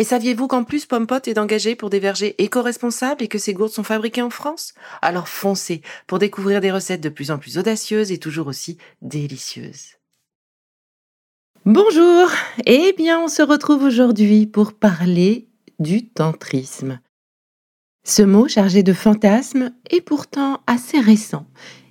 Et saviez-vous qu'en plus Pompot est engagé pour des vergers éco-responsables et que ces gourdes sont fabriquées en France? Alors foncez pour découvrir des recettes de plus en plus audacieuses et toujours aussi délicieuses. Bonjour Eh bien, on se retrouve aujourd'hui pour parler du tantrisme. Ce mot chargé de fantasmes est pourtant assez récent.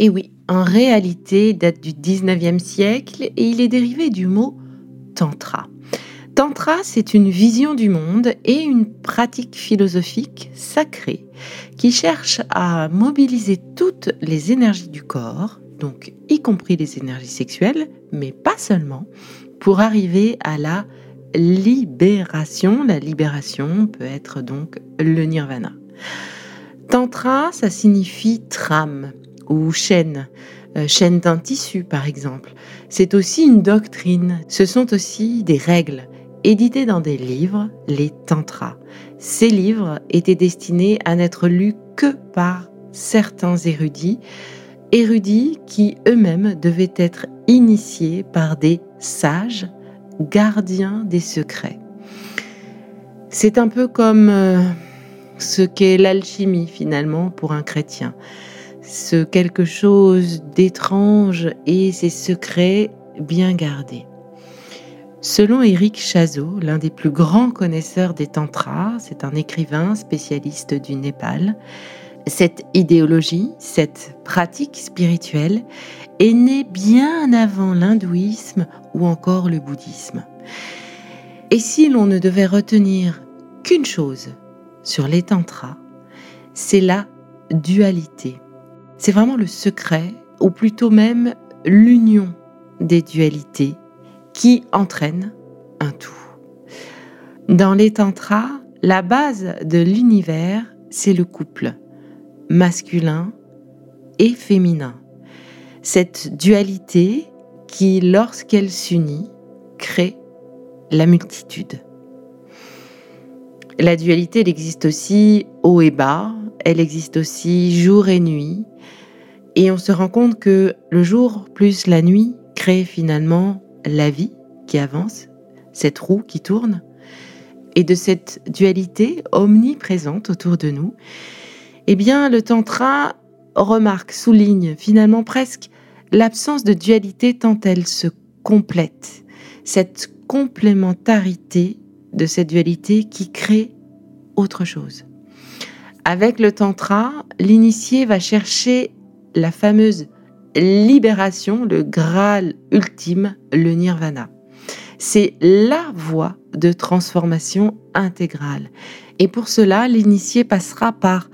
Et oui, en réalité, date du 19e siècle et il est dérivé du mot tantra. Tantra, c'est une vision du monde et une pratique philosophique sacrée qui cherche à mobiliser toutes les énergies du corps, donc y compris les énergies sexuelles, mais pas seulement, pour arriver à la libération. La libération peut être donc le nirvana. Tantra, ça signifie trame ou chaîne, euh, chaîne d'un tissu par exemple. C'est aussi une doctrine, ce sont aussi des règles édité dans des livres, les tantras. Ces livres étaient destinés à n'être lus que par certains érudits, érudits qui eux-mêmes devaient être initiés par des sages, gardiens des secrets. C'est un peu comme euh, ce qu'est l'alchimie finalement pour un chrétien. Ce quelque chose d'étrange et ses secrets bien gardés. Selon Éric Chazot, l'un des plus grands connaisseurs des tantras, c'est un écrivain spécialiste du Népal, cette idéologie, cette pratique spirituelle est née bien avant l'hindouisme ou encore le bouddhisme. Et si l'on ne devait retenir qu'une chose sur les tantras, c'est la dualité. C'est vraiment le secret, ou plutôt même l'union des dualités qui entraîne un tout. Dans les tantras, la base de l'univers, c'est le couple, masculin et féminin. Cette dualité qui, lorsqu'elle s'unit, crée la multitude. La dualité, elle existe aussi haut et bas, elle existe aussi jour et nuit, et on se rend compte que le jour plus la nuit crée finalement la vie qui avance, cette roue qui tourne, et de cette dualité omniprésente autour de nous, eh bien, le Tantra remarque, souligne finalement presque l'absence de dualité tant elle se complète, cette complémentarité de cette dualité qui crée autre chose. Avec le Tantra, l'initié va chercher la fameuse libération, le Graal ultime, le Nirvana. C'est la voie de transformation intégrale. Et pour cela, l'initié passera par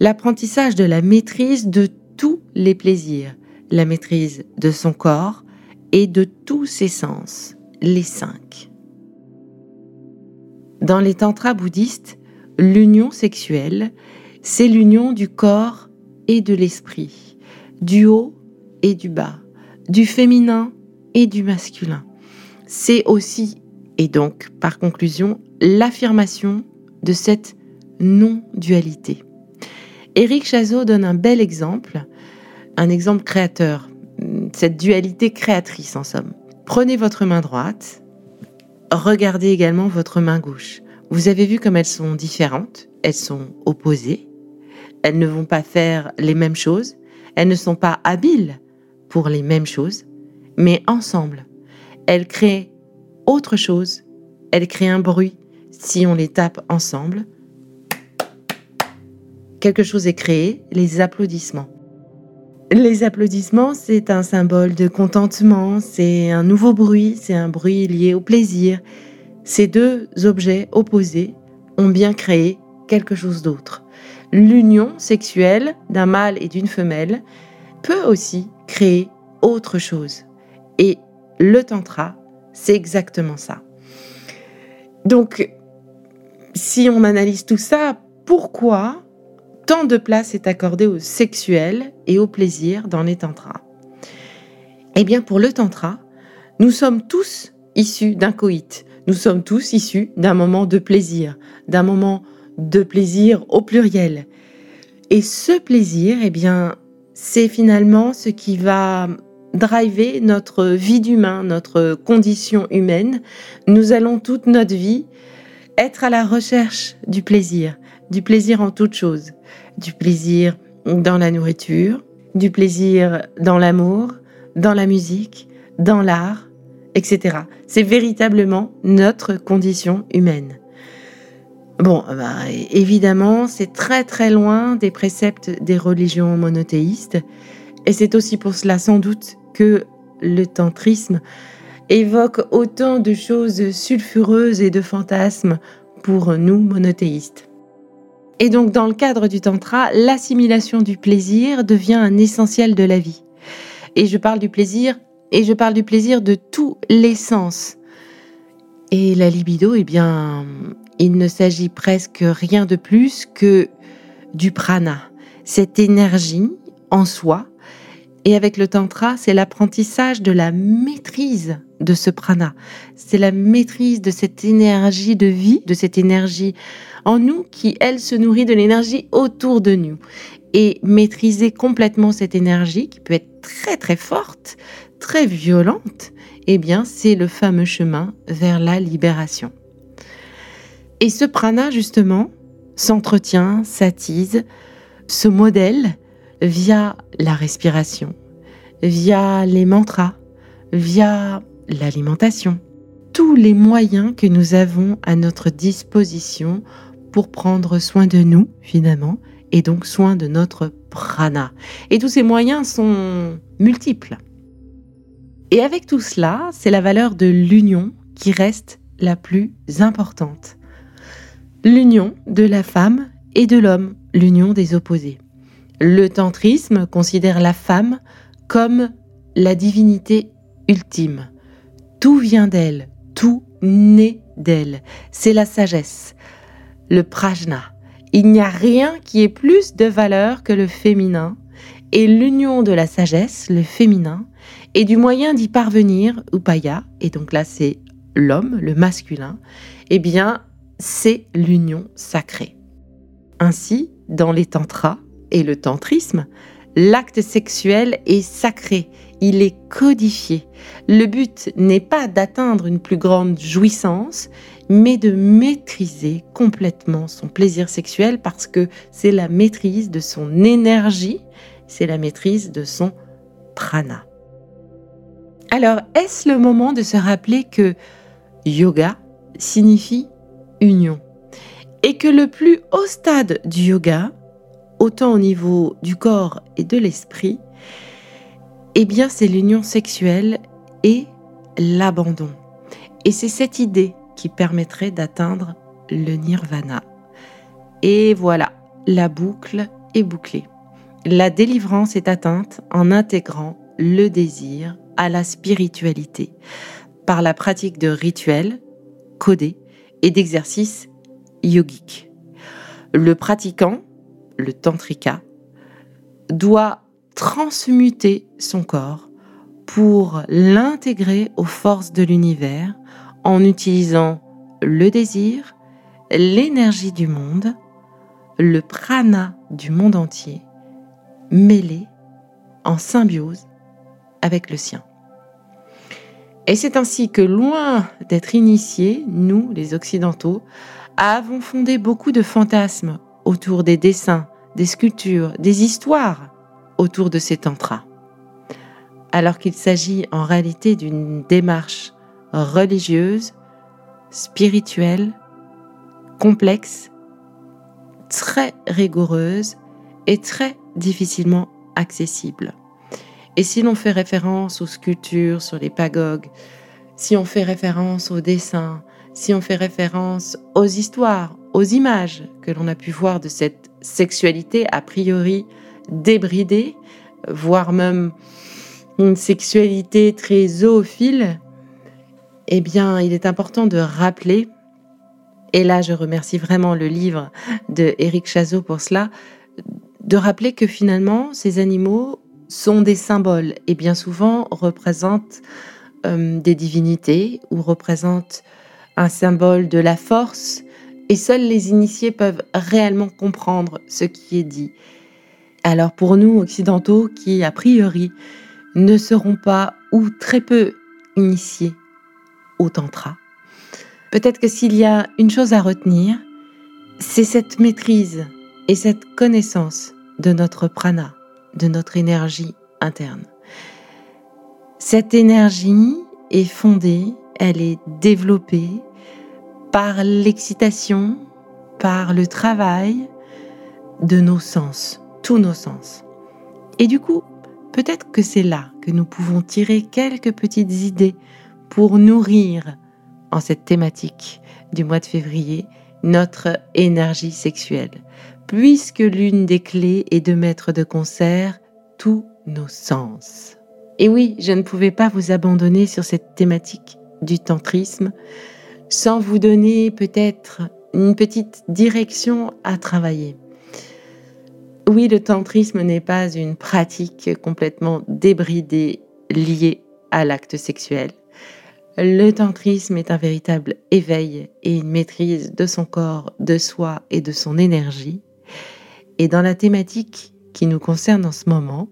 l'apprentissage de la maîtrise de tous les plaisirs, la maîtrise de son corps et de tous ses sens, les cinq. Dans les tantras bouddhistes, l'union sexuelle, c'est l'union du corps et de l'esprit, du haut et du bas, du féminin et du masculin. C'est aussi, et donc par conclusion, l'affirmation de cette non-dualité. Éric Chazot donne un bel exemple, un exemple créateur, cette dualité créatrice en somme. Prenez votre main droite, regardez également votre main gauche. Vous avez vu comme elles sont différentes, elles sont opposées, elles ne vont pas faire les mêmes choses, elles ne sont pas habiles pour les mêmes choses, mais ensemble. Elles créent autre chose, elles créent un bruit si on les tape ensemble. Quelque chose est créé, les applaudissements. Les applaudissements, c'est un symbole de contentement, c'est un nouveau bruit, c'est un bruit lié au plaisir. Ces deux objets opposés ont bien créé quelque chose d'autre. L'union sexuelle d'un mâle et d'une femelle peut aussi créer autre chose. Et le tantra, c'est exactement ça. Donc, si on analyse tout ça, pourquoi tant de place est accordée au sexuel et au plaisir dans les tantras? Eh bien, pour le tantra, nous sommes tous issus d'un coït. Nous sommes tous issus d'un moment de plaisir, d'un moment de plaisir au pluriel. Et ce plaisir, eh bien, c'est finalement ce qui va driver notre vie d'humain, notre condition humaine. Nous allons toute notre vie être à la recherche du plaisir, du plaisir en toute chose, du plaisir dans la nourriture, du plaisir dans l'amour, dans la musique, dans l'art, etc. C'est véritablement notre condition humaine. Bon, bah, évidemment, c'est très très loin des préceptes des religions monothéistes, et c'est aussi pour cela sans doute que le tantrisme évoque autant de choses sulfureuses et de fantasmes pour nous monothéistes. Et donc dans le cadre du tantra, l'assimilation du plaisir devient un essentiel de la vie. Et je parle du plaisir, et je parle du plaisir de tous les sens. Et la libido, eh bien, il ne s'agit presque rien de plus que du prana, cette énergie en soi. Et avec le tantra, c'est l'apprentissage de la maîtrise de ce prana. C'est la maîtrise de cette énergie de vie, de cette énergie en nous qui, elle, se nourrit de l'énergie autour de nous. Et maîtriser complètement cette énergie, qui peut être très très forte, très violente, eh bien, c'est le fameux chemin vers la libération. Et ce prana, justement, s'entretient, s'attise, se modèle via la respiration, via les mantras, via l'alimentation, tous les moyens que nous avons à notre disposition pour prendre soin de nous, finalement, et donc soin de notre prana. Et tous ces moyens sont multiples. Et avec tout cela, c'est la valeur de l'union qui reste la plus importante. L'union de la femme et de l'homme, l'union des opposés. Le tantrisme considère la femme comme la divinité ultime. Tout vient d'elle, tout naît d'elle. C'est la sagesse, le prajna. Il n'y a rien qui ait plus de valeur que le féminin, et l'union de la sagesse, le féminin, et du moyen d'y parvenir, upaya, et donc là c'est l'homme, le masculin, eh bien c'est l'union sacrée. Ainsi, dans les tantras et le tantrisme, l'acte sexuel est sacré, il est codifié. Le but n'est pas d'atteindre une plus grande jouissance, mais de maîtriser complètement son plaisir sexuel parce que c'est la maîtrise de son énergie, c'est la maîtrise de son prana. Alors, est-ce le moment de se rappeler que yoga signifie union et que le plus haut stade du yoga, autant au niveau du corps et de l'esprit, eh bien c'est l'union sexuelle et l'abandon. Et c'est cette idée qui permettrait d'atteindre le nirvana. Et voilà, la boucle est bouclée. La délivrance est atteinte en intégrant le désir à la spiritualité par la pratique de rituels codés et d'exercices yogiques. Le pratiquant, le tantrika, doit transmuter son corps pour l'intégrer aux forces de l'univers en utilisant le désir, l'énergie du monde, le prana du monde entier, mêlé en symbiose avec le sien. Et c'est ainsi que, loin d'être initiés, nous, les Occidentaux, avons fondé beaucoup de fantasmes autour des dessins, des sculptures, des histoires autour de ces tantras. Alors qu'il s'agit en réalité d'une démarche religieuse, spirituelle, complexe, très rigoureuse et très difficilement accessible. Et si l'on fait référence aux sculptures sur les pagogues, si on fait référence aux dessins, si on fait référence aux histoires, aux images que l'on a pu voir de cette sexualité a priori débridée, voire même une sexualité très zoophile, eh bien, il est important de rappeler, et là je remercie vraiment le livre de Éric Chazot pour cela, de rappeler que finalement, ces animaux sont des symboles et bien souvent représentent euh, des divinités ou représentent un symbole de la force et seuls les initiés peuvent réellement comprendre ce qui est dit. Alors pour nous occidentaux qui a priori ne seront pas ou très peu initiés au tantra, peut-être que s'il y a une chose à retenir, c'est cette maîtrise et cette connaissance de notre prana, de notre énergie interne. Cette énergie est fondée, elle est développée par l'excitation, par le travail de nos sens, tous nos sens. Et du coup, peut-être que c'est là que nous pouvons tirer quelques petites idées pour nourrir, en cette thématique du mois de février, notre énergie sexuelle, puisque l'une des clés est de mettre de concert tous nos sens. Et oui, je ne pouvais pas vous abandonner sur cette thématique du tantrisme sans vous donner peut-être une petite direction à travailler. Oui, le tantrisme n'est pas une pratique complètement débridée liée à l'acte sexuel. Le tantrisme est un véritable éveil et une maîtrise de son corps, de soi et de son énergie. Et dans la thématique qui nous concerne en ce moment,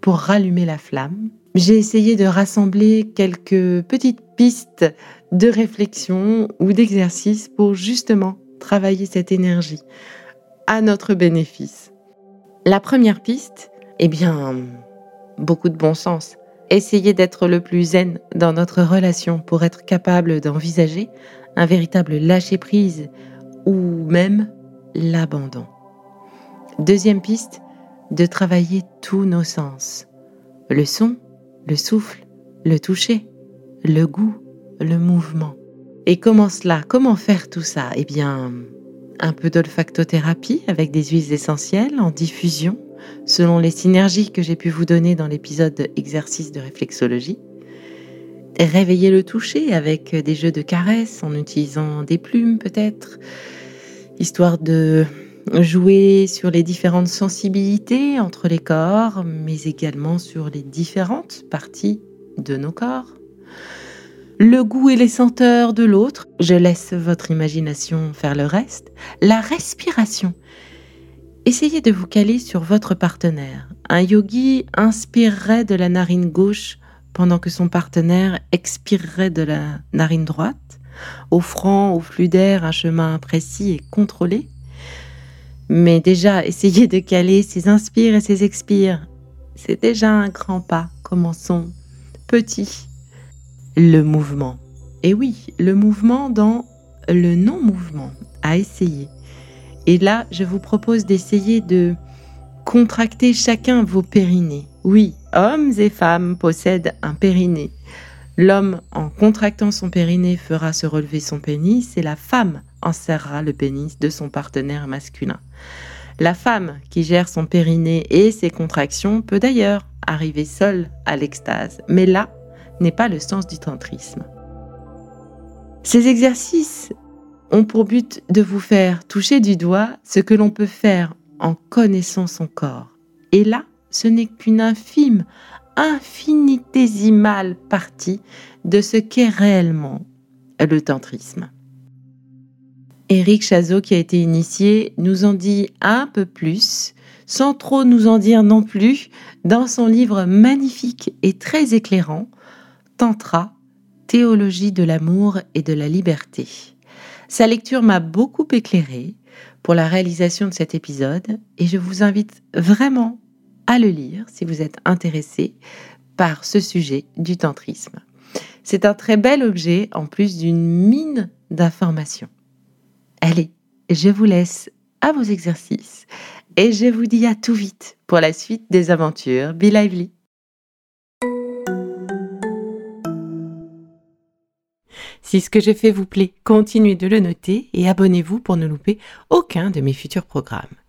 pour rallumer la flamme, j'ai essayé de rassembler quelques petites pistes de réflexion ou d'exercice pour justement travailler cette énergie à notre bénéfice. La première piste, eh bien, beaucoup de bon sens. Essayez d'être le plus zen dans notre relation pour être capable d'envisager un véritable lâcher-prise ou même l'abandon. Deuxième piste, de travailler tous nos sens. Le son, le souffle, le toucher, le goût, le mouvement. Et comment cela Comment faire tout ça? Eh bien, un peu d'olfactothérapie avec des huiles essentielles en diffusion, selon les synergies que j'ai pu vous donner dans l'épisode exercice de réflexologie. Réveiller le toucher avec des jeux de caresses en utilisant des plumes peut-être, histoire de jouer sur les différentes sensibilités entre les corps, mais également sur les différentes parties de nos corps. Le goût et les senteurs de l'autre, je laisse votre imagination faire le reste. La respiration. Essayez de vous caler sur votre partenaire. Un yogi inspirerait de la narine gauche pendant que son partenaire expirerait de la narine droite, offrant au flux d'air un chemin précis et contrôlé. Mais déjà, essayez de caler ses inspires et ses expires. C'est déjà un grand pas. Commençons petit. Le mouvement. Et oui, le mouvement dans le non-mouvement à essayer. Et là, je vous propose d'essayer de contracter chacun vos périnées. Oui, hommes et femmes possèdent un périnée. L'homme, en contractant son périnée, fera se relever son pénis et la femme enserrera le pénis de son partenaire masculin. La femme qui gère son périnée et ses contractions peut d'ailleurs arriver seule à l'extase, mais là n'est pas le sens du tantrisme. Ces exercices ont pour but de vous faire toucher du doigt ce que l'on peut faire en connaissant son corps. Et là, ce n'est qu'une infime, infinitésimale partie de ce qu'est réellement le tantrisme. Éric Chazot, qui a été initié, nous en dit un peu plus, sans trop nous en dire non plus, dans son livre magnifique et très éclairant, Tantra, Théologie de l'amour et de la liberté. Sa lecture m'a beaucoup éclairé pour la réalisation de cet épisode et je vous invite vraiment à le lire si vous êtes intéressé par ce sujet du tantrisme. C'est un très bel objet en plus d'une mine d'informations. Allez, je vous laisse à vos exercices et je vous dis à tout vite pour la suite des aventures Be Lively. Si ce que j'ai fait vous plaît, continuez de le noter et abonnez-vous pour ne louper aucun de mes futurs programmes.